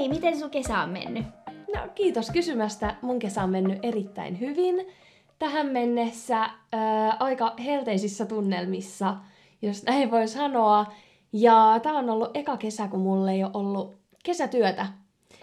hei, miten sun kesä on mennyt? No kiitos kysymästä. Mun kesä on mennyt erittäin hyvin. Tähän mennessä ää, aika helteisissä tunnelmissa, jos näin voi sanoa. Ja tää on ollut eka kesä, kun mulla ei ole ollut kesätyötä.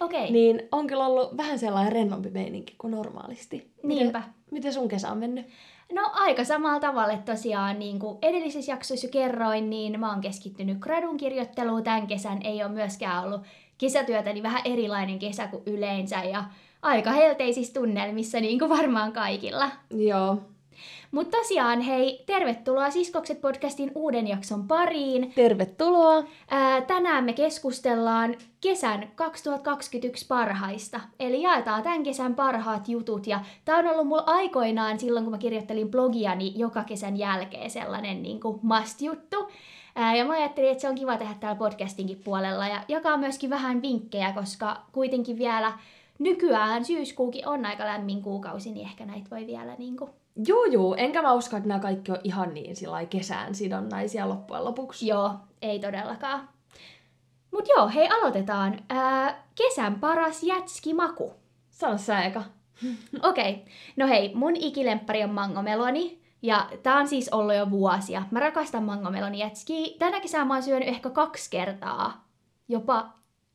Okei, okay. Niin on kyllä ollut vähän sellainen rennompi meininki kuin normaalisti. niinpä. Miten, miten sun kesä on mennyt? No aika samalla tavalla, että tosiaan niin kuin edellisessä jaksoissa jo kerroin, niin mä oon keskittynyt gradun kirjoitteluun. Tämän kesän ei ole myöskään ollut kesätyötä, niin vähän erilainen kesä kuin yleensä ja aika helteisissä tunnelmissa, niin kuin varmaan kaikilla. Joo. Mutta tosiaan, hei, tervetuloa Siskokset podcastin uuden jakson pariin. Tervetuloa. Ää, tänään me keskustellaan kesän 2021 parhaista. Eli jaetaan tämän kesän parhaat jutut. Ja tämä on ollut mulla aikoinaan silloin, kun mä kirjoittelin blogiani joka kesän jälkeen sellainen niin must-juttu. Ää, ja mä ajattelin, että se on kiva tehdä täällä podcastinkin puolella ja jakaa myöskin vähän vinkkejä, koska kuitenkin vielä nykyään syyskuukin on aika lämmin kuukausi, niin ehkä näitä voi vielä niin kuin Joo, joo. Enkä mä usko, että nämä kaikki on ihan niin sillä kesään sidonnaisia loppujen lopuksi. Joo, ei todellakaan. Mut joo, hei aloitetaan. Ää, kesän paras jätskimaku. Sano sä eka. Okei, okay. no hei, mun ikilemppari on mangomeloni. Ja tää on siis ollut jo vuosia. Mä rakastan mangomeloni jätskiä. Tänä kesänä mä oon syönyt ehkä kaksi kertaa. Jopa,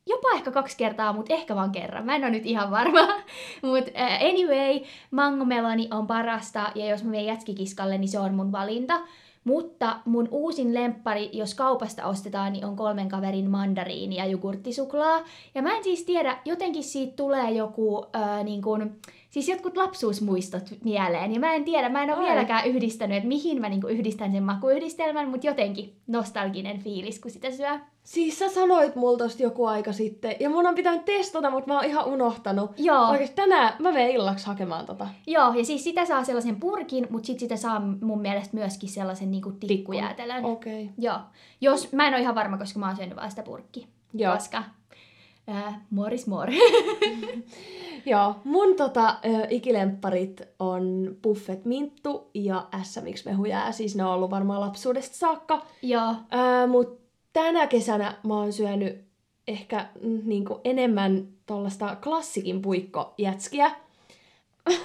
jopa ehkä kaksi kertaa, mutta ehkä vaan kerran. Mä en ole nyt ihan varma. Mutta uh, anyway, mangomeloni on parasta. Ja jos mä menen jätskikiskalle, niin se on mun valinta. Mutta mun uusin lemppari, jos kaupasta ostetaan, niin on kolmen kaverin mandariini ja jogurttisuklaa. Ja mä en siis tiedä, jotenkin siitä tulee joku, ää, niin kun, siis jotkut lapsuusmuistot mieleen. Ja mä en tiedä, mä en ole Ai. vieläkään yhdistänyt, että mihin mä niin yhdistän sen makuyhdistelmän, mutta jotenkin nostalginen fiilis, kun sitä syö. Siis sä sanoit mulla joku aika sitten, ja mun on pitänyt testata, mutta mä oon ihan unohtanut. Joo. Oikeesti tänään mä menen illaksi hakemaan tota. Joo, ja siis sitä saa sellaisen purkin, mutta sit sitä saa mun mielestä myöskin sellaisen niin tikkujäätelön. Okei. Okay. Joo. Jos, mä en ole ihan varma, koska mä oon syönyt vaan sitä purkki. Joo. Koska äh, more is more. Joo, mun tota, ikilempparit on Buffet Minttu ja SMX Mehujää, siis ne on ollut varmaan lapsuudesta saakka. Joo. Ää, mut tänä kesänä mä oon syönyt ehkä mm, niinku enemmän tollasta klassikin puikkojätskiä.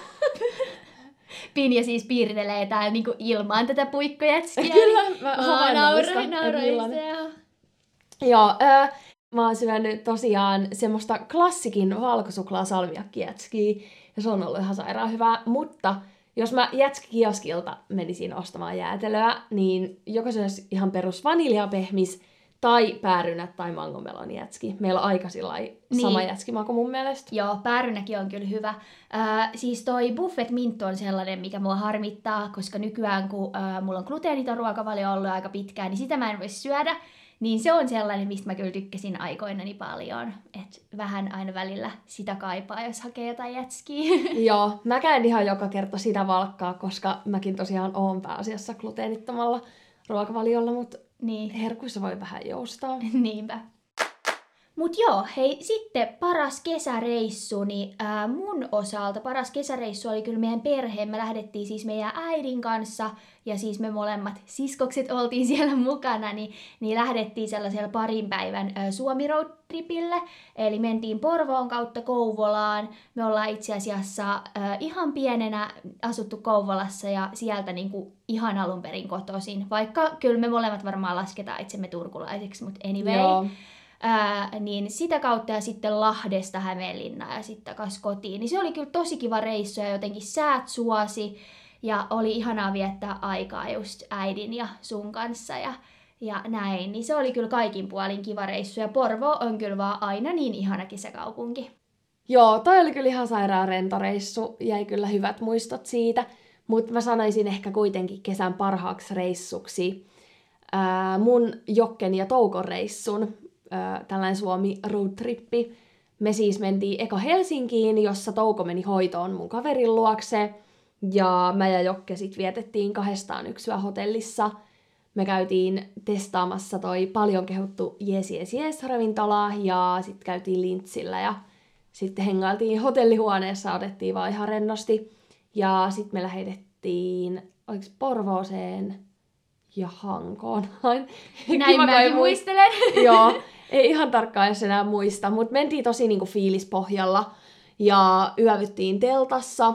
Pinja siis piirtelee täällä niinku ilmaan tätä puikkojätskiä. Kyllä, niin- mä havainnollistan, nauroin, nauroin. Joo, mä oon syönyt tosiaan semmoista klassikin valkosuklaasalmiakkijätskiä, ja se on ollut ihan sairaan hyvää, mutta jos mä jätskikioskilta menisin ostamaan jäätelöä, niin joko se olisi ihan perus vaniljapehmis, tai päärynät tai mangomeloni jätski. Meillä on aika Niin. sama jätskimaku mun mielestä. Joo, päärynäkin on kyllä hyvä. Äh, siis toi buffet mint on sellainen, mikä mua harmittaa, koska nykyään kun äh, mulla on gluteeniton ruokavalio ollut aika pitkään, niin sitä mä en voi syödä. Niin se on sellainen, mistä mä kyllä tykkäsin aikoinani paljon. Et vähän aina välillä sitä kaipaa, jos hakee jotain jätskiä. Joo, mä käyn ihan joka kerta sitä valkkaa, koska mäkin tosiaan oon pääasiassa gluteenittomalla ruokavaliolla, mutta niin. herkuissa voi vähän joustaa. Niinpä. Mut joo, hei, sitten paras kesäreissu, niin ää, mun osalta paras kesäreissu oli kyllä meidän perhe. Me lähdettiin siis meidän äidin kanssa, ja siis me molemmat siskokset oltiin siellä mukana, niin, niin lähdettiin sellaisella parin päivän ä, Suomi road tripille. Eli mentiin Porvoon kautta Kouvolaan. Me ollaan itse asiassa ä, ihan pienenä asuttu Kouvolassa ja sieltä niinku ihan alun perin kotoisin. Vaikka kyllä me molemmat varmaan lasketaan itsemme turkulaiseksi, mutta anyway. Joo. Ää, niin sitä kautta ja sitten Lahdesta Hämeenlinnaan ja sitten takas kotiin. Niin se oli kyllä tosi kiva reissu ja jotenkin säät suosi ja oli ihanaa viettää aikaa just äidin ja sun kanssa ja, ja näin. Niin se oli kyllä kaikin puolin kiva reissu ja Porvo on kyllä vaan aina niin ihana kesäkaupunki. Joo, toi oli kyllä ihan sairaan rento reissu. Jäi kyllä hyvät muistot siitä. Mutta mä sanoisin ehkä kuitenkin kesän parhaaksi reissuksi ää, mun Jokken ja Toukon reissun. Ää, tällainen Suomi roadtrippi. Me siis mentiin eka Helsinkiin, jossa Touko meni hoitoon mun kaverin luokse. Ja mä ja Jokke sit vietettiin kahdestaan yksyä hotellissa. Me käytiin testaamassa toi paljon kehuttu Yes Yes Yes ravintola ja sitten käytiin Lintsillä ja sitten hengailtiin hotellihuoneessa, otettiin vaan ihan rennosti. Ja sitten me lähetettiin, oliko Porvooseen ja Hankoon. Näin Näin mäkin muistelen. Joo, ei ihan tarkkaan edes enää muista, mutta mentiin tosi niinku fiilispohjalla ja yövyttiin teltassa,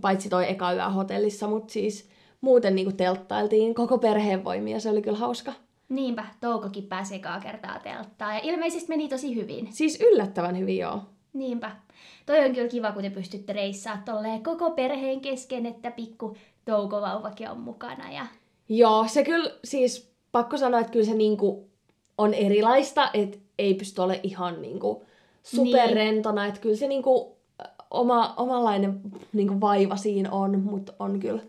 paitsi toi eka yö hotellissa, mutta siis muuten niinku telttailtiin koko perheen voimia, se oli kyllä hauska. Niinpä, Toukokin pääsi ekaa kertaa telttaa ja ilmeisesti meni tosi hyvin. Siis yllättävän hyvin, joo. Niinpä. Toi on kyllä kiva, kun te pystytte reissaa tolleen koko perheen kesken, että pikku toukovauvakin on mukana. Ja... Joo, se kyllä siis pakko sanoa, että kyllä se niinku on erilaista, että ei pysty olemaan ihan niinku superrentona, niin. että kyllä se niinku oma, omanlainen niinku vaiva siinä on, mutta on kyllä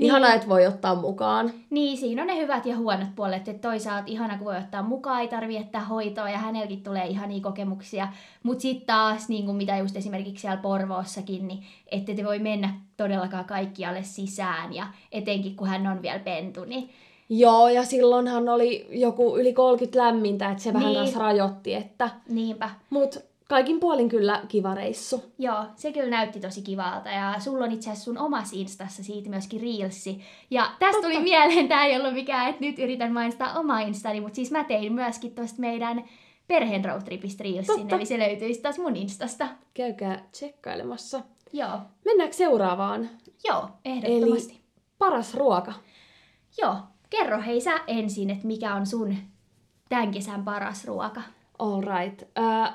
niin. Ihana, että voi ottaa mukaan. Niin, siinä on ne hyvät ja huonot puolet, että toisaalta ihana, kun voi ottaa mukaan, ei tarvi jättää hoitoa ja hänelläkin tulee ihania kokemuksia. Mutta sitten taas, niin kuin mitä just esimerkiksi siellä Porvoossakin, niin ette te voi mennä todellakaan kaikkialle sisään ja etenkin kun hän on vielä pentu, niin Joo, ja silloinhan oli joku yli 30 lämmintä, että se niin. vähän kanssa rajoitti, että... Niinpä. Mut kaikin puolin kyllä kiva reissu. Joo, se kyllä näytti tosi kivalta ja sulla on itse asiassa sun omassa instassa siitä myöskin reelsi. Ja tästä tuli mieleen, tämä ei ollut mikään, että nyt yritän mainostaa oma instani, mutta siis mä tein myöskin tuosta meidän perheen roadtripistä reelsin, eli se löytyisi taas mun instasta. Käykää tsekkailemassa. Joo. Mennäänkö seuraavaan? Joo, ehdottomasti. Eli paras ruoka. Joo, kerro hei sä ensin, että mikä on sun tämän kesän paras ruoka. All right. Uh,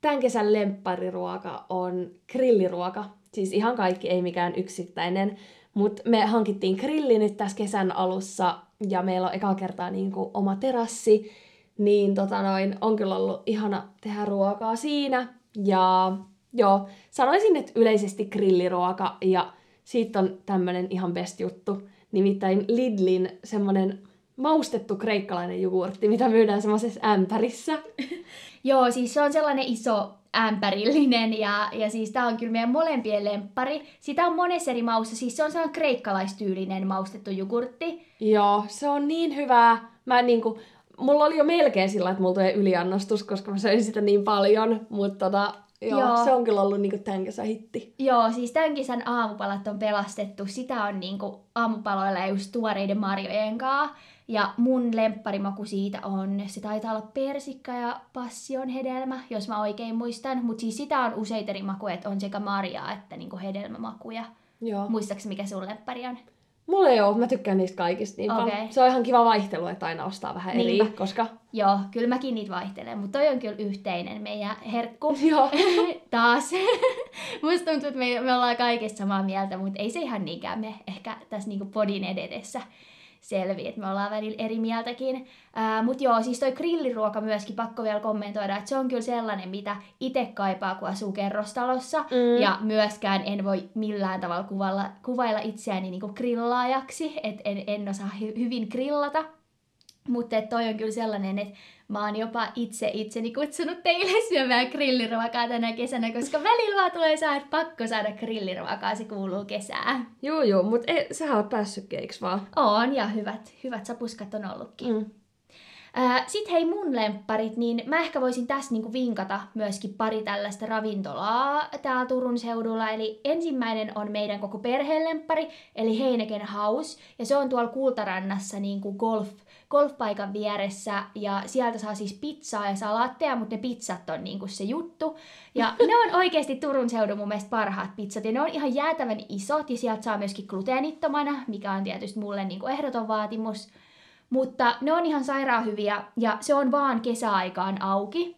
tämän kesän lemppariruoka on grilliruoka. Siis ihan kaikki, ei mikään yksittäinen. Mutta me hankittiin grilli nyt tässä kesän alussa ja meillä on eka kertaa niin kuin oma terassi. Niin tota noin, on kyllä ollut ihana tehdä ruokaa siinä. Ja joo, sanoisin, että yleisesti grilliruoka ja siitä on tämmönen ihan best juttu. Nimittäin Lidlin semmonen maustettu kreikkalainen jogurtti, mitä myydään semmoisessa ämpärissä. Joo, siis se on sellainen iso ämpärillinen ja, ja siis tää on kyllä meidän molempien lemppari. Sitä on monessa eri maussa, siis se on sellainen kreikkalaistyylinen maustettu jogurtti. Joo, se on niin hyvää. Mä niinku, mulla oli jo melkein sillä, että mulla tulee yliannostus, koska mä söin sitä niin paljon, mutta tota, Joo, Joo. se on kyllä ollut niinku tämän kesän hitti. Joo, siis tämän kesän aamupalat on pelastettu. Sitä on niinku aamupaloilla just tuoreiden marjojen kanssa. Ja mun lempparimaku siitä on, se taitaa olla persikka ja passion hedelmä, jos mä oikein muistan. Mutta siis sitä on useita eri makuja, että on sekä marjaa että niinku hedelmämakuja. Joo. Muistaaks mikä sun lemppari on? Mulla ei ole, mä tykkään niistä kaikista niin okay. Se on ihan kiva vaihtelu, että aina ostaa vähän Niinpä. eri, koska... Joo, kyllä mäkin niitä vaihtelen, mutta toi on kyllä yhteinen meidän herkku. Joo. Taas. Musta tuntuu, että me, me ollaan kaikesta samaa mieltä, mutta ei se ihan niinkään me ehkä tässä niinku podin edetessä selviä, että me ollaan välillä eri mieltäkin. Mutta joo, siis toi grilliruoka myöskin pakko vielä kommentoida, että se on kyllä sellainen, mitä itse kaipaa, kun asuu kerrostalossa. Mm. Ja myöskään en voi millään tavalla kuvalla, kuvailla itseäni niinku grillaajaksi, että en, en osaa hy- hyvin grillata. Mutta toi on kyllä sellainen, että mä oon jopa itse itseni kutsunut teille syömään grilliruokaa tänä kesänä, koska välillä vaan tulee saa, että pakko saada grilliruokaa, se kuuluu kesään. Joo, joo, mutta sähän oot päässyt keiks vaan? On, ja hyvät, hyvät sapuskat on ollutkin. Mm. Sitten hei mun lempparit, niin mä ehkä voisin tässä niinku vinkata myöskin pari tällaista ravintolaa täällä Turun seudulla. Eli ensimmäinen on meidän koko perheen lemppari, eli Heineken House. Ja se on tuolla Kultarannassa niinku golf, golfpaikan vieressä. Ja sieltä saa siis pizzaa ja salaatteja, mutta ne pizzat on niinku se juttu. Ja ne on oikeasti Turun seudun mun mielestä parhaat pizzat. Ja ne on ihan jäätävän isot ja sieltä saa myöskin gluteenittomana, mikä on tietysti mulle niinku ehdoton vaatimus. Mutta ne on ihan sairaan hyviä ja se on vaan kesäaikaan auki.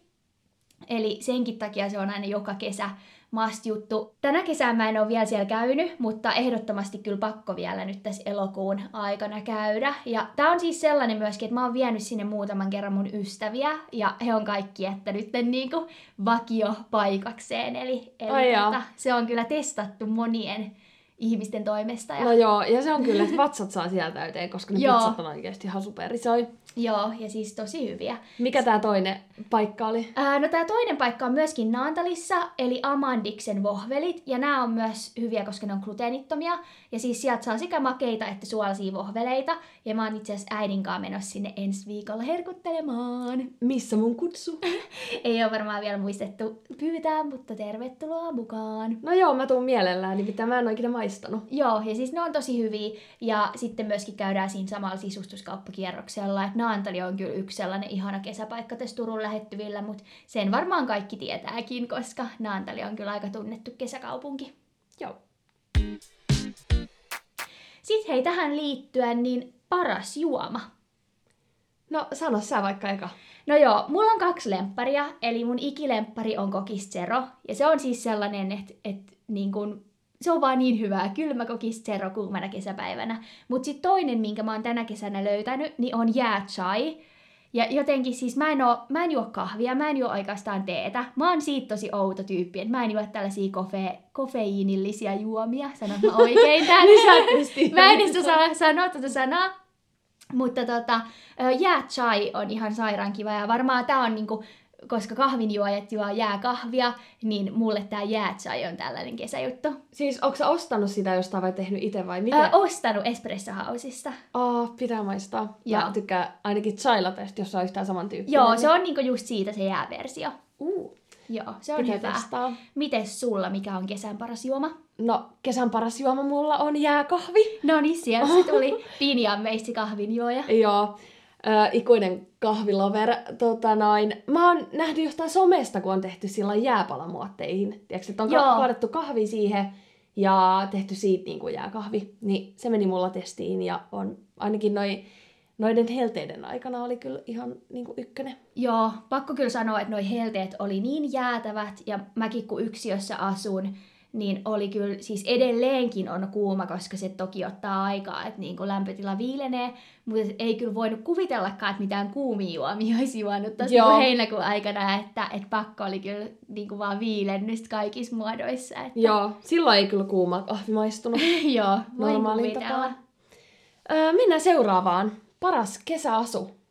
Eli senkin takia se on aina joka kesä must juttu. Tänä kesänä mä en ole vielä siellä käynyt, mutta ehdottomasti kyllä pakko vielä nyt tässä elokuun aikana käydä. Ja tää on siis sellainen myöskin, että mä oon vienyt sinne muutaman kerran mun ystäviä, ja he on kaikki jättänyt niinku vakio paikakseen. Eli, eli tota, se on kyllä testattu monien ihmisten toimesta. Ja... No joo, ja se on kyllä, että vatsat saa sieltä täyteen, koska ne pizzat on oikeasti ihan superisoja. Joo, ja siis tosi hyviä. Mikä tää toinen paikka oli? Ää, no tämä toinen paikka on myöskin Naantalissa, eli Amandiksen vohvelit, ja nämä on myös hyviä, koska ne on gluteenittomia. Ja siis sieltä saa sekä makeita että suolaisia vohveleita, ja mä oon itse asiassa äidin kanssa menossa sinne ensi viikolla herkuttelemaan. Missä mun kutsu? Ei ole varmaan vielä muistettu pyytää, mutta tervetuloa mukaan. No joo, mä tuun mielellään, nimittäin mä en ole ikinä maistanut. Joo, ja siis ne on tosi hyviä, ja sitten myöskin käydään siinä samalla sisustuskauppakierroksella, että Naantali on kyllä yksi sellainen ihana kesäpaikka tässä Turun lähettyvillä, mutta sen varmaan kaikki tietääkin, koska Naantali on kyllä aika tunnettu kesäkaupunki. Joo. Sitten hei tähän liittyen, niin paras juoma. No sano sä vaikka eka. No joo, mulla on kaksi lempparia, eli mun ikilemppari on Kokis Zero, ja se on siis sellainen, että et, niin kun, se on vaan niin hyvää, kylmä Kokis Zero kuumana kesäpäivänä. Mutta sitten toinen, minkä mä oon tänä kesänä löytänyt, niin on jää chai. Ja jotenkin siis mä en, oo, mä en juo kahvia, mä en juo oikeastaan teetä. Mä oon siitä tosi outo tyyppi, että mä en juo tällaisia kofe, kofeiinillisia juomia. Sanon mä oikein tän. mä en edes osaa sanoa tätä sanaa. Mutta tota, jää chai on ihan sairaan kiva ja varmaan tää on niinku, koska kahvinjuojat juo jääkahvia, niin mulle tää jää chai on tällainen kesäjuttu. Siis onko sä ostanut sitä jostain vai tehnyt itse vai miten? Ö, ostanut Espresso Houseista. Aa, pitää maistaa. Joo. Mä tykkään ainakin chai-latesta, jos on yhtään samantyyppinen. Joo, se on niinku just siitä se jääversio. Uh, Joo, se on pitää hyvä. testaa. Mites sulla, mikä on kesän paras juoma? No, kesän paras juoma mulla on jääkahvi. No niin, siellä se tuli Pinjan meissi kahvinjuoja. Joo, äh, ikuinen kahvilover. Tota noin. Mä oon nähnyt jostain somesta, kun on tehty sillä jääpalamuotteihin. Tiedätkö, että on Joo. ka- kaadettu kahvi siihen ja tehty siitä niin kuin jääkahvi. Niin se meni mulla testiin ja on ainakin noi, noiden helteiden aikana oli kyllä ihan niin kuin ykkönen. Joo, pakko kyllä sanoa, että noi helteet oli niin jäätävät, ja mäkin kun yksiössä asun, niin oli kyllä, siis edelleenkin on kuuma, koska se toki ottaa aikaa, että niin kuin lämpötila viilenee, mutta ei kyllä voinut kuvitellakaan, että mitään kuumia juomia olisi juonut tuossa niin heinäkuun aikana, että, että pakko oli kyllä niin kuin vaan viilennystä kaikissa muodoissa. Että... Joo, silloin ei kyllä kuuma kahvi maistunut. Joo, voin kuvitella. tapaan. Öö, mennään seuraavaan. Paras kesäasu.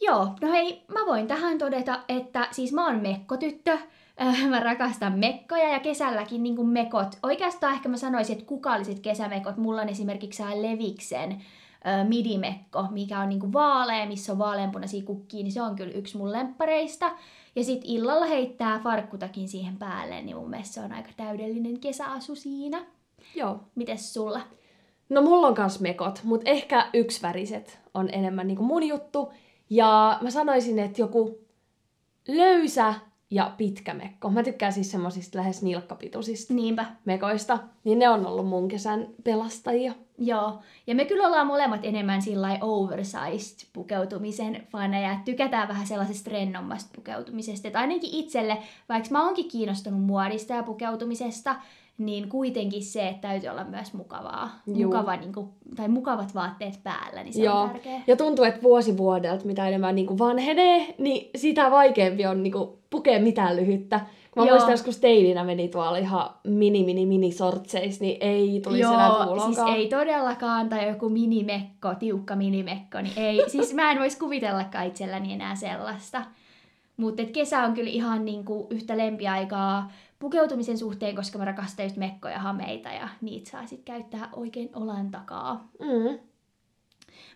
Joo, no hei, mä voin tähän todeta, että siis mä oon mekkotyttö. Äh, Mä rakastan mekkoja ja kesälläkin niin kuin mekot. Oikeastaan ehkä mä sanoisin, että kukalliset kesämekot. Mulla on esimerkiksi Leviksen äh, midimekko, mikä on niin kuin vaalea, missä on vaaleanpunaisia kukkia, niin se on kyllä yksi mun lemppareista. Ja sit illalla heittää farkkutakin siihen päälle, niin mun mielestä se on aika täydellinen kesäasu siinä. Joo. Mites sulla? No mulla on kans mekot, mutta ehkä yksiväriset on enemmän niinku mun juttu. Ja mä sanoisin, että joku löysä ja pitkä mekko. Mä tykkään siis semmosista lähes nilkkapituisista Niinpä. mekoista. Niin ne on ollut mun kesän pelastajia. Joo, ja me kyllä ollaan molemmat enemmän sillä oversized pukeutumisen faneja, että tykätään vähän sellaisesta rennommasta pukeutumisesta, että ainakin itselle, vaikka mä oonkin kiinnostunut muodista ja pukeutumisesta, niin kuitenkin se, että täytyy olla myös mukavaa, Juu. mukava, niin kuin, tai mukavat vaatteet päällä, niin se Joo. on tärkeä. Ja tuntuu, että vuosi vuodelta, mitä enemmän niinku vanhenee, niin sitä vaikeampi on niinku pukea mitään lyhyttä. Mä Joo. muistan joskus teininä meni tuolla ihan mini mini mini sortseis, niin ei tulisi enää Joo, siis ei todellakaan, tai joku minimekko, tiukka minimekko, niin ei, siis mä en voisi kuvitellakaan itselläni enää sellaista. Mutta kesä on kyllä ihan niinku yhtä lempiaikaa pukeutumisen suhteen, koska mä rakastan just mekkoja ja hameita ja niitä saa sitten käyttää oikein olan takaa. Mm.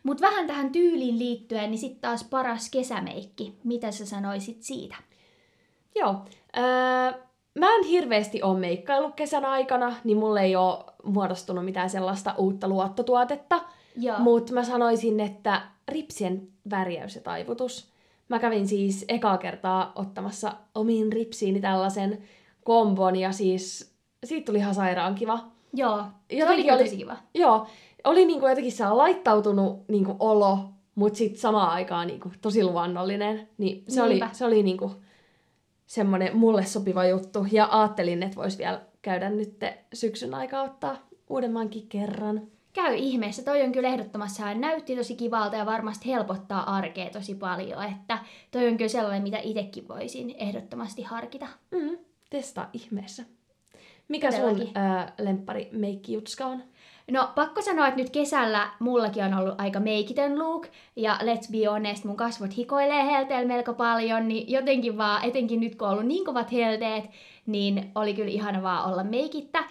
Mutta vähän tähän tyyliin liittyen, niin sitten taas paras kesämeikki. Mitä sä sanoisit siitä? Joo. Öö, mä en hirveästi ole meikkaillut kesän aikana, niin mulle ei ole muodostunut mitään sellaista uutta luottotuotetta. Mutta mä sanoisin, että ripsien värjäys ja taivutus. Mä kävin siis ekaa kertaa ottamassa omiin ripsiini tällaisen kombon ja siis siitä tuli ihan sairaan kiva. Joo, se oli kyllä oli- tosi kiva. Joo, oli niinku jotenkin saa laittautunut niinku olo, mutta sitten samaan aikaan niinku tosi luonnollinen. Niin se oli, Niinpä. se oli niinku semmoinen mulle sopiva juttu. Ja ajattelin, että vois vielä käydä nyt syksyn aikaa ottaa uudemmankin kerran. Käy ihmeessä, toi on kyllä ehdottomassa, hän näytti tosi kivalta ja varmasti helpottaa arkea tosi paljon, että toi on kyllä sellainen, mitä itsekin voisin ehdottomasti harkita. Mm, testaa ihmeessä. Mikä sun Todellakin. ää, lemppari meikki jutska on? No, pakko sanoa, että nyt kesällä mullakin on ollut aika meikitön look, ja let's be honest, mun kasvot hikoilee helteellä melko paljon, niin jotenkin vaan, etenkin nyt kun on ollut niin kovat helteet, niin oli kyllä ihana vaan olla meikittä.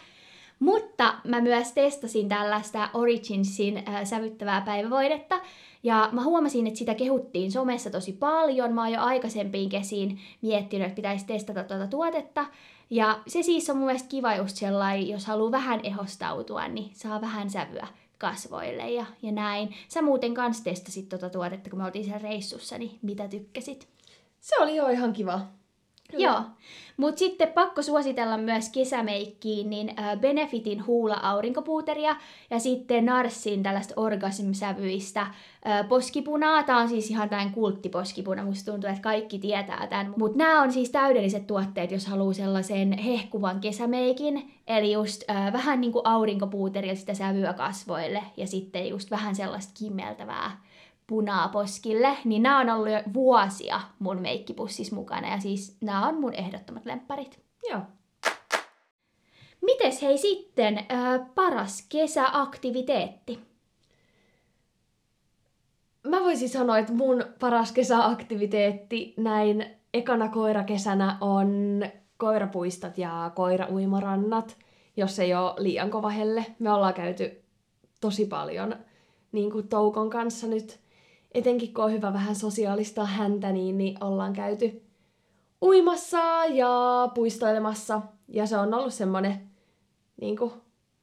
Mutta mä myös testasin tällaista Originsin äh, sävyttävää päivävoidetta, ja mä huomasin, että sitä kehuttiin somessa tosi paljon. Mä oon jo aikaisempiin kesiin miettinyt, että pitäisi testata tuota tuotetta. Ja se siis on mun mielestä kiva just sellainen, jos haluaa vähän ehostautua, niin saa vähän sävyä kasvoille ja, ja näin. Sä muuten kans testasit tuota tuotetta, kun me oltiin siellä reissussa, niin mitä tykkäsit? Se oli jo ihan kiva. Kyllä. Joo, mutta sitten pakko suositella myös kesämeikkiin, niin Benefitin huula-aurinkopuuteria ja sitten Narsin tällaista orgasm-sävyistä poskipunaa. Tämä on siis ihan tällainen kulttiposkipuna, musta tuntuu, että kaikki tietää tämän. Mutta nämä on siis täydelliset tuotteet, jos haluaa sellaisen hehkuvan kesämeikin. Eli just äh, vähän niin kuin aurinkopuuteria sitä sävyä kasvoille ja sitten just vähän sellaista kimmeltävää punaa poskille, niin nämä on ollut jo vuosia mun meikkipussissa mukana ja siis nämä on mun ehdottomat lempparit. Joo. Mites hei sitten äh, paras kesäaktiviteetti? Mä voisin sanoa, että mun paras kesäaktiviteetti näin ekana koirakesänä on koirapuistot ja koirauimarannat, jos ei ole liian kova helle. Me ollaan käyty tosi paljon niin kuin Toukon kanssa nyt etenkin kun on hyvä vähän sosiaalista häntä, niin, niin ollaan käyty uimassa ja puistoilemassa. Ja se on ollut semmoinen, niin kuin,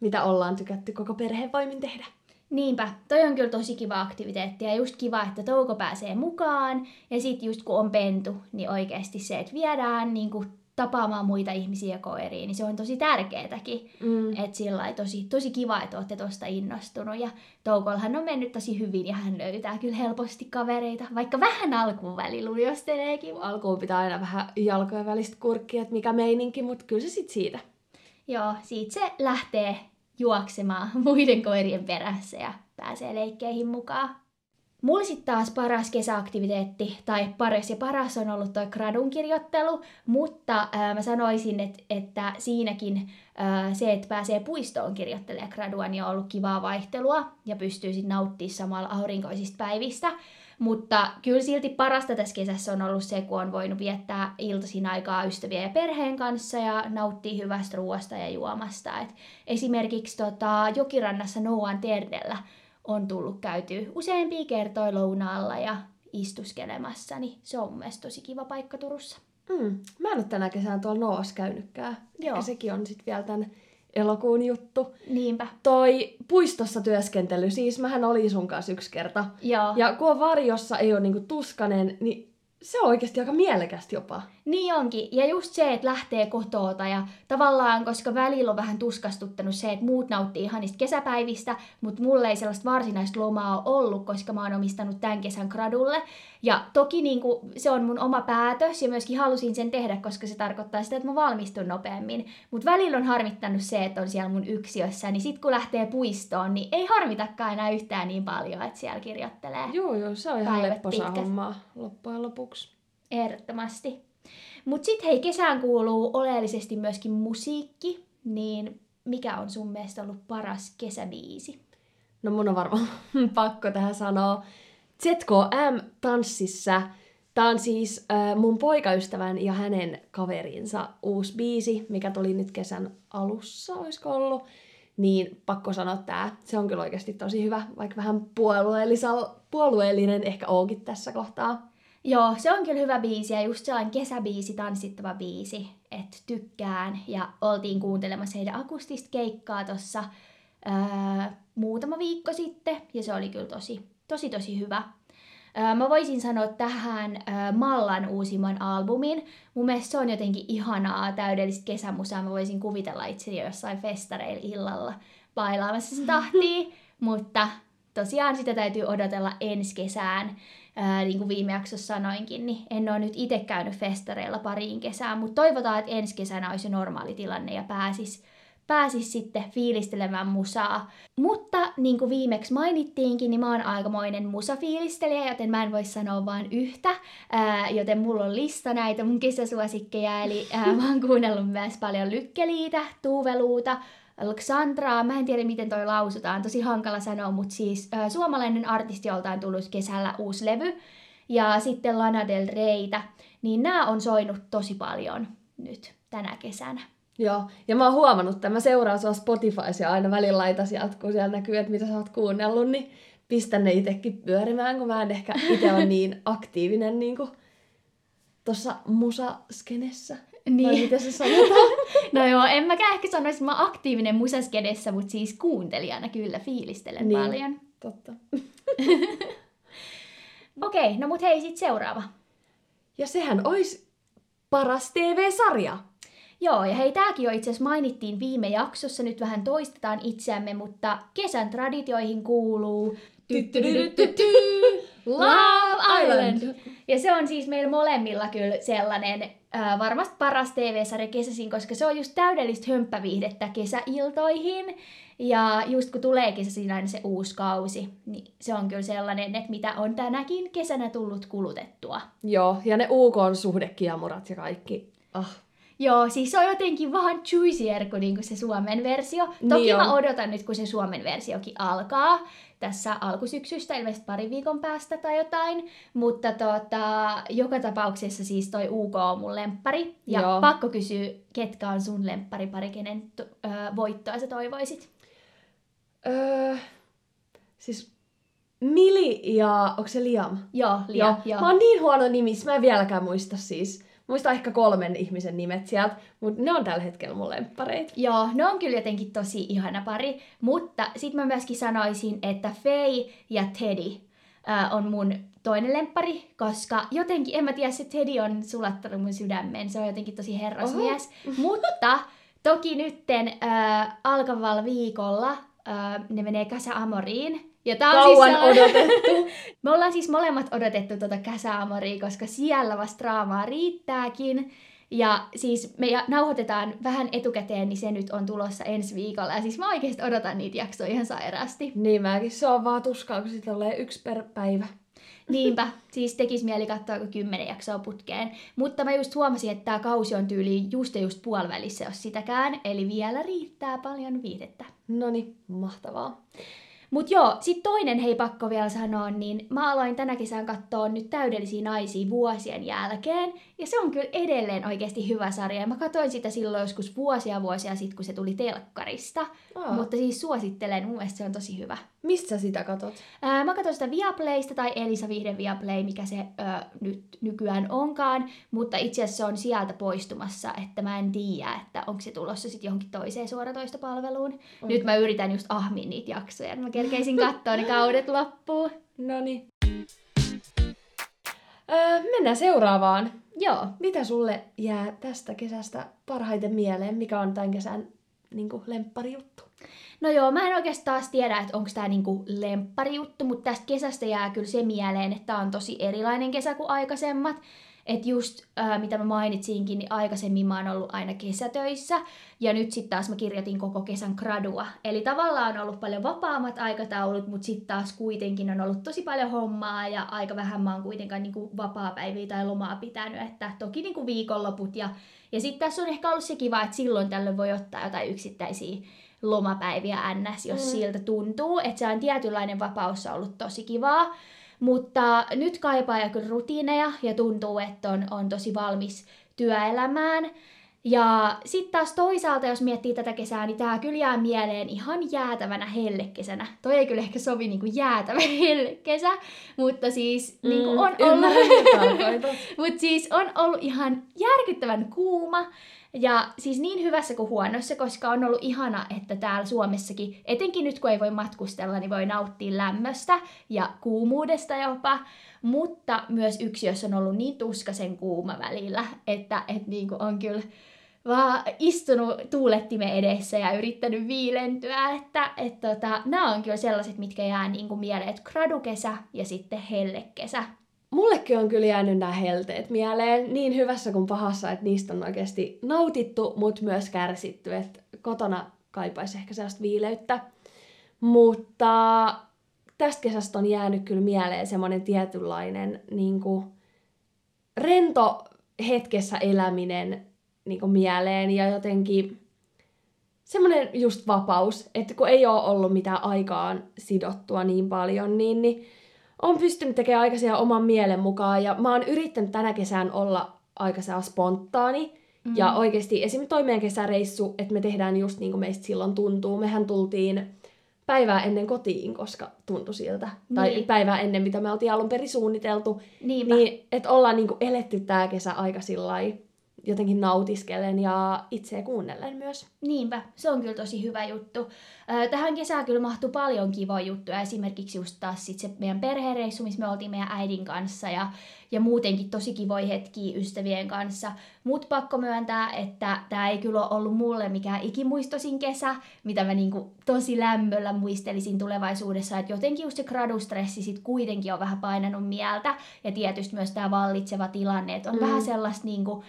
mitä ollaan tykätty koko perheen voimin tehdä. Niinpä, toi on kyllä tosi kiva aktiviteetti ja just kiva, että touko pääsee mukaan. Ja sitten just kun on pentu, niin oikeasti se, että viedään niin kuin tapaamaan muita ihmisiä ja koiria, niin se on tosi tärkeetäkin. Mm. Että sillä tosi, tosi kiva, että olette tuosta innostunut. Ja Toukolhan on mennyt tosi hyvin ja hän löytää kyllä helposti kavereita, vaikka vähän alkuun välillä lujosteleekin. Alkuun pitää aina vähän jalkojen välistä kurkkia, että mikä meininki, mutta kyllä se sitten siitä. Joo, siitä se lähtee juoksemaan muiden koirien perässä ja pääsee leikkeihin mukaan. Mulla sitten taas paras kesäaktiviteetti, tai paras ja paras on ollut tuo gradun kirjoittelu, mutta ää, mä sanoisin, että, että siinäkin ää, se, että pääsee puistoon kirjoittelemaan gradua, niin on ollut kivaa vaihtelua ja pystyy sitten nauttimaan samalla aurinkoisista päivistä. Mutta kyllä silti parasta tässä kesässä on ollut se, kun on voinut viettää iltaisin aikaa ystävien ja perheen kanssa ja nauttia hyvästä ruoasta ja juomasta. Et esimerkiksi tota, jokirannassa Noan Terdellä on tullut käyty useampia kertoja lounaalla ja istuskelemassa, niin se on mun mielestä tosi kiva paikka Turussa. Mm. Mä en ole tänä kesänä tuolla Noos käynytkään. Joo. Ehkä sekin on sitten vielä tämän elokuun juttu. Niinpä. Toi puistossa työskentely, siis mähän olin sun kanssa yksi kerta. Joo. Ja kun on varjossa, ei ole niinku tuskanen, niin se on oikeasti aika mielekästä jopa. Niin onkin. Ja just se, että lähtee kotoota ja tavallaan, koska välillä on vähän tuskastuttanut se, että muut nauttii ihan niistä kesäpäivistä, mutta mulle ei sellaista varsinaista lomaa ole ollut, koska mä oon omistanut tämän kesän gradulle. Ja toki niin kuin, se on mun oma päätös ja myöskin halusin sen tehdä, koska se tarkoittaa sitä, että mä valmistun nopeammin. Mutta välillä on harmittanut se, että on siellä mun yksiössä, niin sit kun lähtee puistoon, niin ei harmitakaan enää yhtään niin paljon, että siellä kirjoittelee. Joo, joo, se on ihan lepposa hommaa loppujen lopuksi. Ehdottomasti. Mutta sitten hei, kesään kuuluu oleellisesti myöskin musiikki, niin mikä on sun mielestä ollut paras kesäbiisi? No mun on varmaan pakko tähän sanoa. ZKM tanssissa. Tämä on siis äh, mun poikaystävän ja hänen kaverinsa uusi biisi, mikä tuli nyt kesän alussa, olisiko ollut. Niin pakko sanoa tää. Se on kyllä oikeasti tosi hyvä, vaikka vähän puolueellinen ehkä onkin tässä kohtaa. Joo, se on kyllä hyvä biisi ja just sellainen kesäbiisi, tanssittava biisi, että tykkään. Ja oltiin kuuntelemassa heidän akustista keikkaa tuossa öö, muutama viikko sitten ja se oli kyllä tosi, tosi, tosi hyvä. Mä voisin sanoa tähän Mallan uusimman albumin. Mun mielestä se on jotenkin ihanaa, täydellistä kesämusaa. Mä voisin kuvitella itseni jossain festareilla illalla bailaamassa sen tahtiin, mutta tosiaan sitä täytyy odotella ensi kesään ää, niin kuin viime jaksossa sanoinkin, niin en ole nyt itse käynyt festareilla pariin kesään, mutta toivotaan, että ensi kesänä olisi normaali tilanne ja pääsis, pääsis sitten fiilistelemään musaa. Mutta niin kuin viimeksi mainittiinkin, niin mä oon aikamoinen musafiilistelijä, joten mä en voi sanoa vain yhtä, ää, joten mulla on lista näitä mun kesäsuosikkeja, eli ää, mä oon kuunnellut myös paljon lykkeliitä, tuuveluuta, Alexandra, mä en tiedä miten toi lausutaan, tosi hankala sanoa, mutta siis äh, suomalainen artisti, jolta on tullut kesällä uusi levy, ja sitten Lana Del Reytä, niin nämä on soinut tosi paljon nyt tänä kesänä. Joo, ja mä oon huomannut, että mä seuraan sua Spotifyssa ja aina välillä laita sieltä, kun siellä näkyy, että mitä sä oot kuunnellut, niin pistän ne itsekin pyörimään, kun mä en ehkä itse ole niin aktiivinen niin kuin tuossa musaskenessä. Niin. Vai miten se sanotaan? no joo, en mäkään ehkä sanoisi, että mä oon aktiivinen musaskenessä, mutta siis kuuntelijana kyllä fiilistelen niin, paljon. totta. Okei, okay, no mut hei, sit seuraava. Ja sehän olisi paras TV-sarja. Joo, ja hei, tääkin jo itse asiassa mainittiin viime jaksossa, nyt vähän toistetaan itseämme, mutta kesän traditioihin kuuluu Love Island! Ja se on siis meillä molemmilla kyllä sellainen äh, varmasti paras TV-sarja kesäisin, koska se on just täydellistä hömppäviihdettä kesäiltoihin. Ja just kun tulee kesäisin aina se uusi kausi, niin se on kyllä sellainen, että mitä on tänäkin kesänä tullut kulutettua. Joo, ja ne UK-suhdekiemurat ja kaikki. Ah, Joo, siis se on jotenkin vähän juicier kuin niinku se Suomen versio. Toki niin mä odotan nyt, kun se Suomen versiokin alkaa tässä alkusyksystä, ilmeisesti pari viikon päästä tai jotain. Mutta tota, joka tapauksessa siis toi UK on mun lemppari. Ja Joo. pakko kysyä, ketkä on sun lemppari pari, kenen to- ö, voittoa sä toivoisit? Öö, siis Mili ja, onko se Liam? Joo, Liam, joo. joo. Mä oon niin huono nimis, mä en vieläkään muista siis. Muista ehkä kolmen ihmisen nimet sieltä, mutta ne on tällä hetkellä mun lemppareita. Joo, ne on kyllä jotenkin tosi ihana pari, mutta sit mä myöskin sanoisin, että Faye ja Teddy äh, on mun toinen lemppari, koska jotenkin, en mä tiedä, se Teddy on sulattanut mun sydämen, se on jotenkin tosi herrasmies, Oho. mutta toki nytten äh, alkavalla viikolla äh, ne menee Casa Amoriin, ja tää on Kauan siis odotettu. Me ollaan siis molemmat odotettu tuota Käsäamoria, koska siellä vasta draamaa riittääkin. Ja siis me nauhoitetaan vähän etukäteen, niin se nyt on tulossa ensi viikolla. Ja siis mä oikeasti odotan niitä jaksoja ihan sairaasti. Niin mäkin, se on vaan tuskaa, kun sitten tulee yksi per päivä. Niinpä, siis tekis mieli katsoa kuin kymmenen jaksoa putkeen. Mutta mä just huomasin, että tämä kausi on tyyli just ja just puolivälissä, jos sitäkään. Eli vielä riittää paljon viihdettä. No niin, mahtavaa. Mutta joo, sitten toinen hei pakko vielä sanoa, niin mä aloin tänä kesän katsoa nyt täydellisiä naisia vuosien jälkeen. Ja se on kyllä edelleen oikeasti hyvä sarja. Ja mä katsoin sitä silloin joskus vuosia vuosia sitten, kun se tuli telkkarista. Oh. Mutta siis suosittelen, mun mielestä se on tosi hyvä. Mistä sä sitä katot? Ää, mä katson sitä Viaplaysta tai Elisa Vihden Viaplay, mikä se ää, nyt nykyään onkaan. Mutta itse asiassa se on sieltä poistumassa, että mä en tiedä, että onko se tulossa sitten johonkin toiseen suoratoistopalveluun. Okay. Nyt mä yritän just ahmin niitä jaksoja. Mä kerkeisin katsoa ne kaudet loppuun. No niin. Öö, mennään seuraavaan. Joo. Mitä sulle jää tästä kesästä parhaiten mieleen? Mikä on tämän kesän niin lempparijuttu? No joo, mä en oikeastaan taas tiedä, että onko tämä niinku lempparijuttu, mutta tästä kesästä jää kyllä se mieleen, että tämä on tosi erilainen kesä kuin aikaisemmat. Että just äh, mitä mä mainitsinkin, niin aikaisemmin mä oon ollut aina kesätöissä ja nyt sitten taas mä kirjoitin koko kesän gradua. Eli tavallaan on ollut paljon vapaammat aikataulut, mutta sitten taas kuitenkin on ollut tosi paljon hommaa ja aika vähän mä oon kuitenkaan niinku vapaa-päiviä tai lomaa pitänyt. Että toki niinku viikonloput ja, ja sitten tässä on ehkä ollut se kiva, että silloin tällöin voi ottaa jotain yksittäisiä lomapäiviä ns, jos mm. siltä tuntuu. Että se on tietynlainen vapaus ollut tosi kivaa. Mutta nyt kaipaa jo kyllä rutiineja ja tuntuu, että on, on tosi valmis työelämään. Ja sitten taas toisaalta, jos miettii tätä kesää, niin tämä kyllä jää mieleen ihan jäätävänä hellekesänä. Toi ei kyllä ehkä sovi niin kuin jäätävä hellekesä, mutta siis mm, niin kuin on ollut... mutta siis on ollut ihan järkyttävän kuuma. Ja siis niin hyvässä kuin huonossa, koska on ollut ihana, että täällä Suomessakin, etenkin nyt kun ei voi matkustella, niin voi nauttia lämmöstä ja kuumuudesta jopa. Mutta myös yksi, jos on ollut niin tuskasen kuuma välillä, että et niinku on kyllä vaan istunut tuulettimen edessä ja yrittänyt viilentyä, että et tota, nämä on kyllä sellaiset, mitkä jää niinku mieleen, että gradukesä ja sitten hellekesä mullekin on kyllä jäänyt nämä helteet mieleen niin hyvässä kuin pahassa, että niistä on oikeasti nautittu, mutta myös kärsitty. Että kotona kaipaisi ehkä sellaista viileyttä. Mutta tästä kesästä on jäänyt kyllä mieleen semmoinen tietynlainen niin kuin, rento hetkessä eläminen niin kuin, mieleen ja jotenkin semmoinen just vapaus, että kun ei ole ollut mitään aikaan sidottua niin paljon, niin, niin on pystynyt tekemään aikaisia oman mielen mukaan. Ja mä oon yrittänyt tänä kesän olla aika spontaani. Mm. Ja oikeasti esim. toi meidän kesäreissu, että me tehdään just niin kuin meistä silloin tuntuu. Mehän tultiin päivää ennen kotiin, koska tuntui siltä. Niin. Tai päivää ennen, mitä me oltiin alun perin suunniteltu. Niinpä. Niin, että ollaan niin kuin eletty tää kesä aika sillä jotenkin nautiskellen ja itseä kuunnellen myös. Niinpä, se on kyllä tosi hyvä juttu. Tähän kesään kyllä mahtui paljon kivoja juttuja, esimerkiksi just taas sit se meidän perhereissu, missä me oltiin meidän äidin kanssa ja, ja muutenkin tosi kivoja hetkiä ystävien kanssa. Mut pakko myöntää, että tämä ei kyllä ole ollut mulle mikään ikimuistosin kesä, mitä mä niinku tosi lämmöllä muistelisin tulevaisuudessa, että jotenkin just se gradustressi sit kuitenkin on vähän painanut mieltä ja tietysti myös tämä vallitseva tilanne, että on mm. vähän sellaista niinku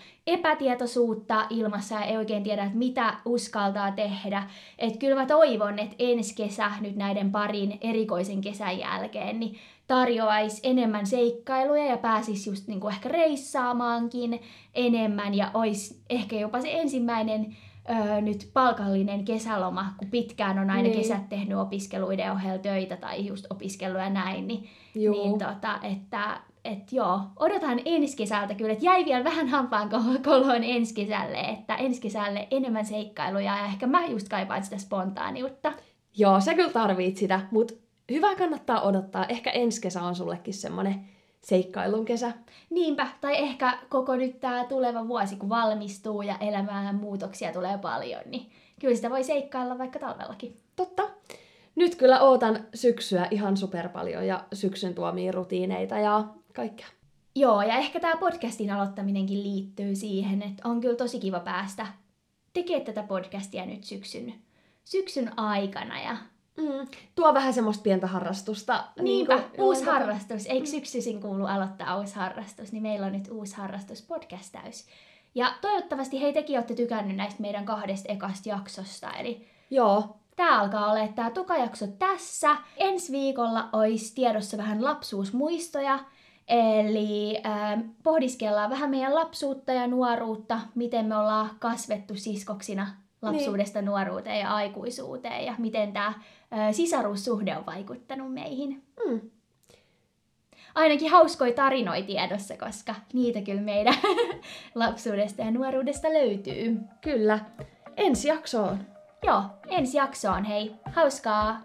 epätietoisuutta ilmassa ja ei oikein tiedä, että mitä uskaltaa tehdä. Että kyllä mä toivon, että ensi kesä nyt näiden parin erikoisen kesän jälkeen niin tarjoaisi enemmän seikkailuja ja pääsisi just niinku ehkä reissaamaankin enemmän ja olisi ehkä jopa se ensimmäinen öö, nyt palkallinen kesäloma, kun pitkään on aina niin. kesät tehnyt opiskeluiden ohella töitä tai just opiskelua ja näin, niin, niin tota, että et joo, odotan ensi kesältä kyllä, että jäi vielä vähän hampaan koloon ensi kesälle, että ensi kesälle enemmän seikkailuja ja ehkä mä just kaipaan sitä spontaaniutta. Joo, sä kyllä tarvit sitä, mutta hyvä kannattaa odottaa. Ehkä ensi kesä on sullekin semmonen seikkailun kesä. Niinpä, tai ehkä koko nyt tämä tuleva vuosi, kun valmistuu ja elämään muutoksia tulee paljon, niin kyllä sitä voi seikkailla vaikka talvellakin. Totta. Nyt kyllä ootan syksyä ihan super paljon ja syksyn tuomia rutiineita ja kaikkea. Joo, ja ehkä tämä podcastin aloittaminenkin liittyy siihen, että on kyllä tosi kiva päästä tekemään tätä podcastia nyt syksyn, syksyn aikana ja Mm, tuo vähän semmoista pientä harrastusta. Niinpä, niin kuin, uusi tota... harrastus. Eikö mm. syksyisin kuulu aloittaa uusi harrastus, niin meillä on nyt uusi harrastus podcast täys. Ja toivottavasti hei tekin olette tykännyt näistä meidän kahdesta ekasta jaksosta. Eli Joo. Tämä alkaa olla tämä tukajakso tässä. Ensi viikolla olisi tiedossa vähän lapsuusmuistoja. Eli äh, pohdiskellaan vähän meidän lapsuutta ja nuoruutta, miten me ollaan kasvettu siskoksina lapsuudesta niin. nuoruuteen ja aikuisuuteen ja miten tämä sisaruussuhde on vaikuttanut meihin. Mm. Ainakin hauskoja tarinoita tiedossa, koska niitä kyllä meidän lapsuudesta ja nuoruudesta löytyy. Kyllä. Ensi jaksoon. Joo, ensi jaksoon. Hei, hauskaa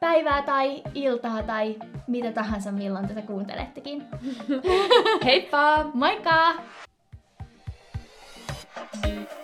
päivää tai iltaa tai mitä tahansa milloin tätä kuuntelettekin. Heippa! Moikka! thank you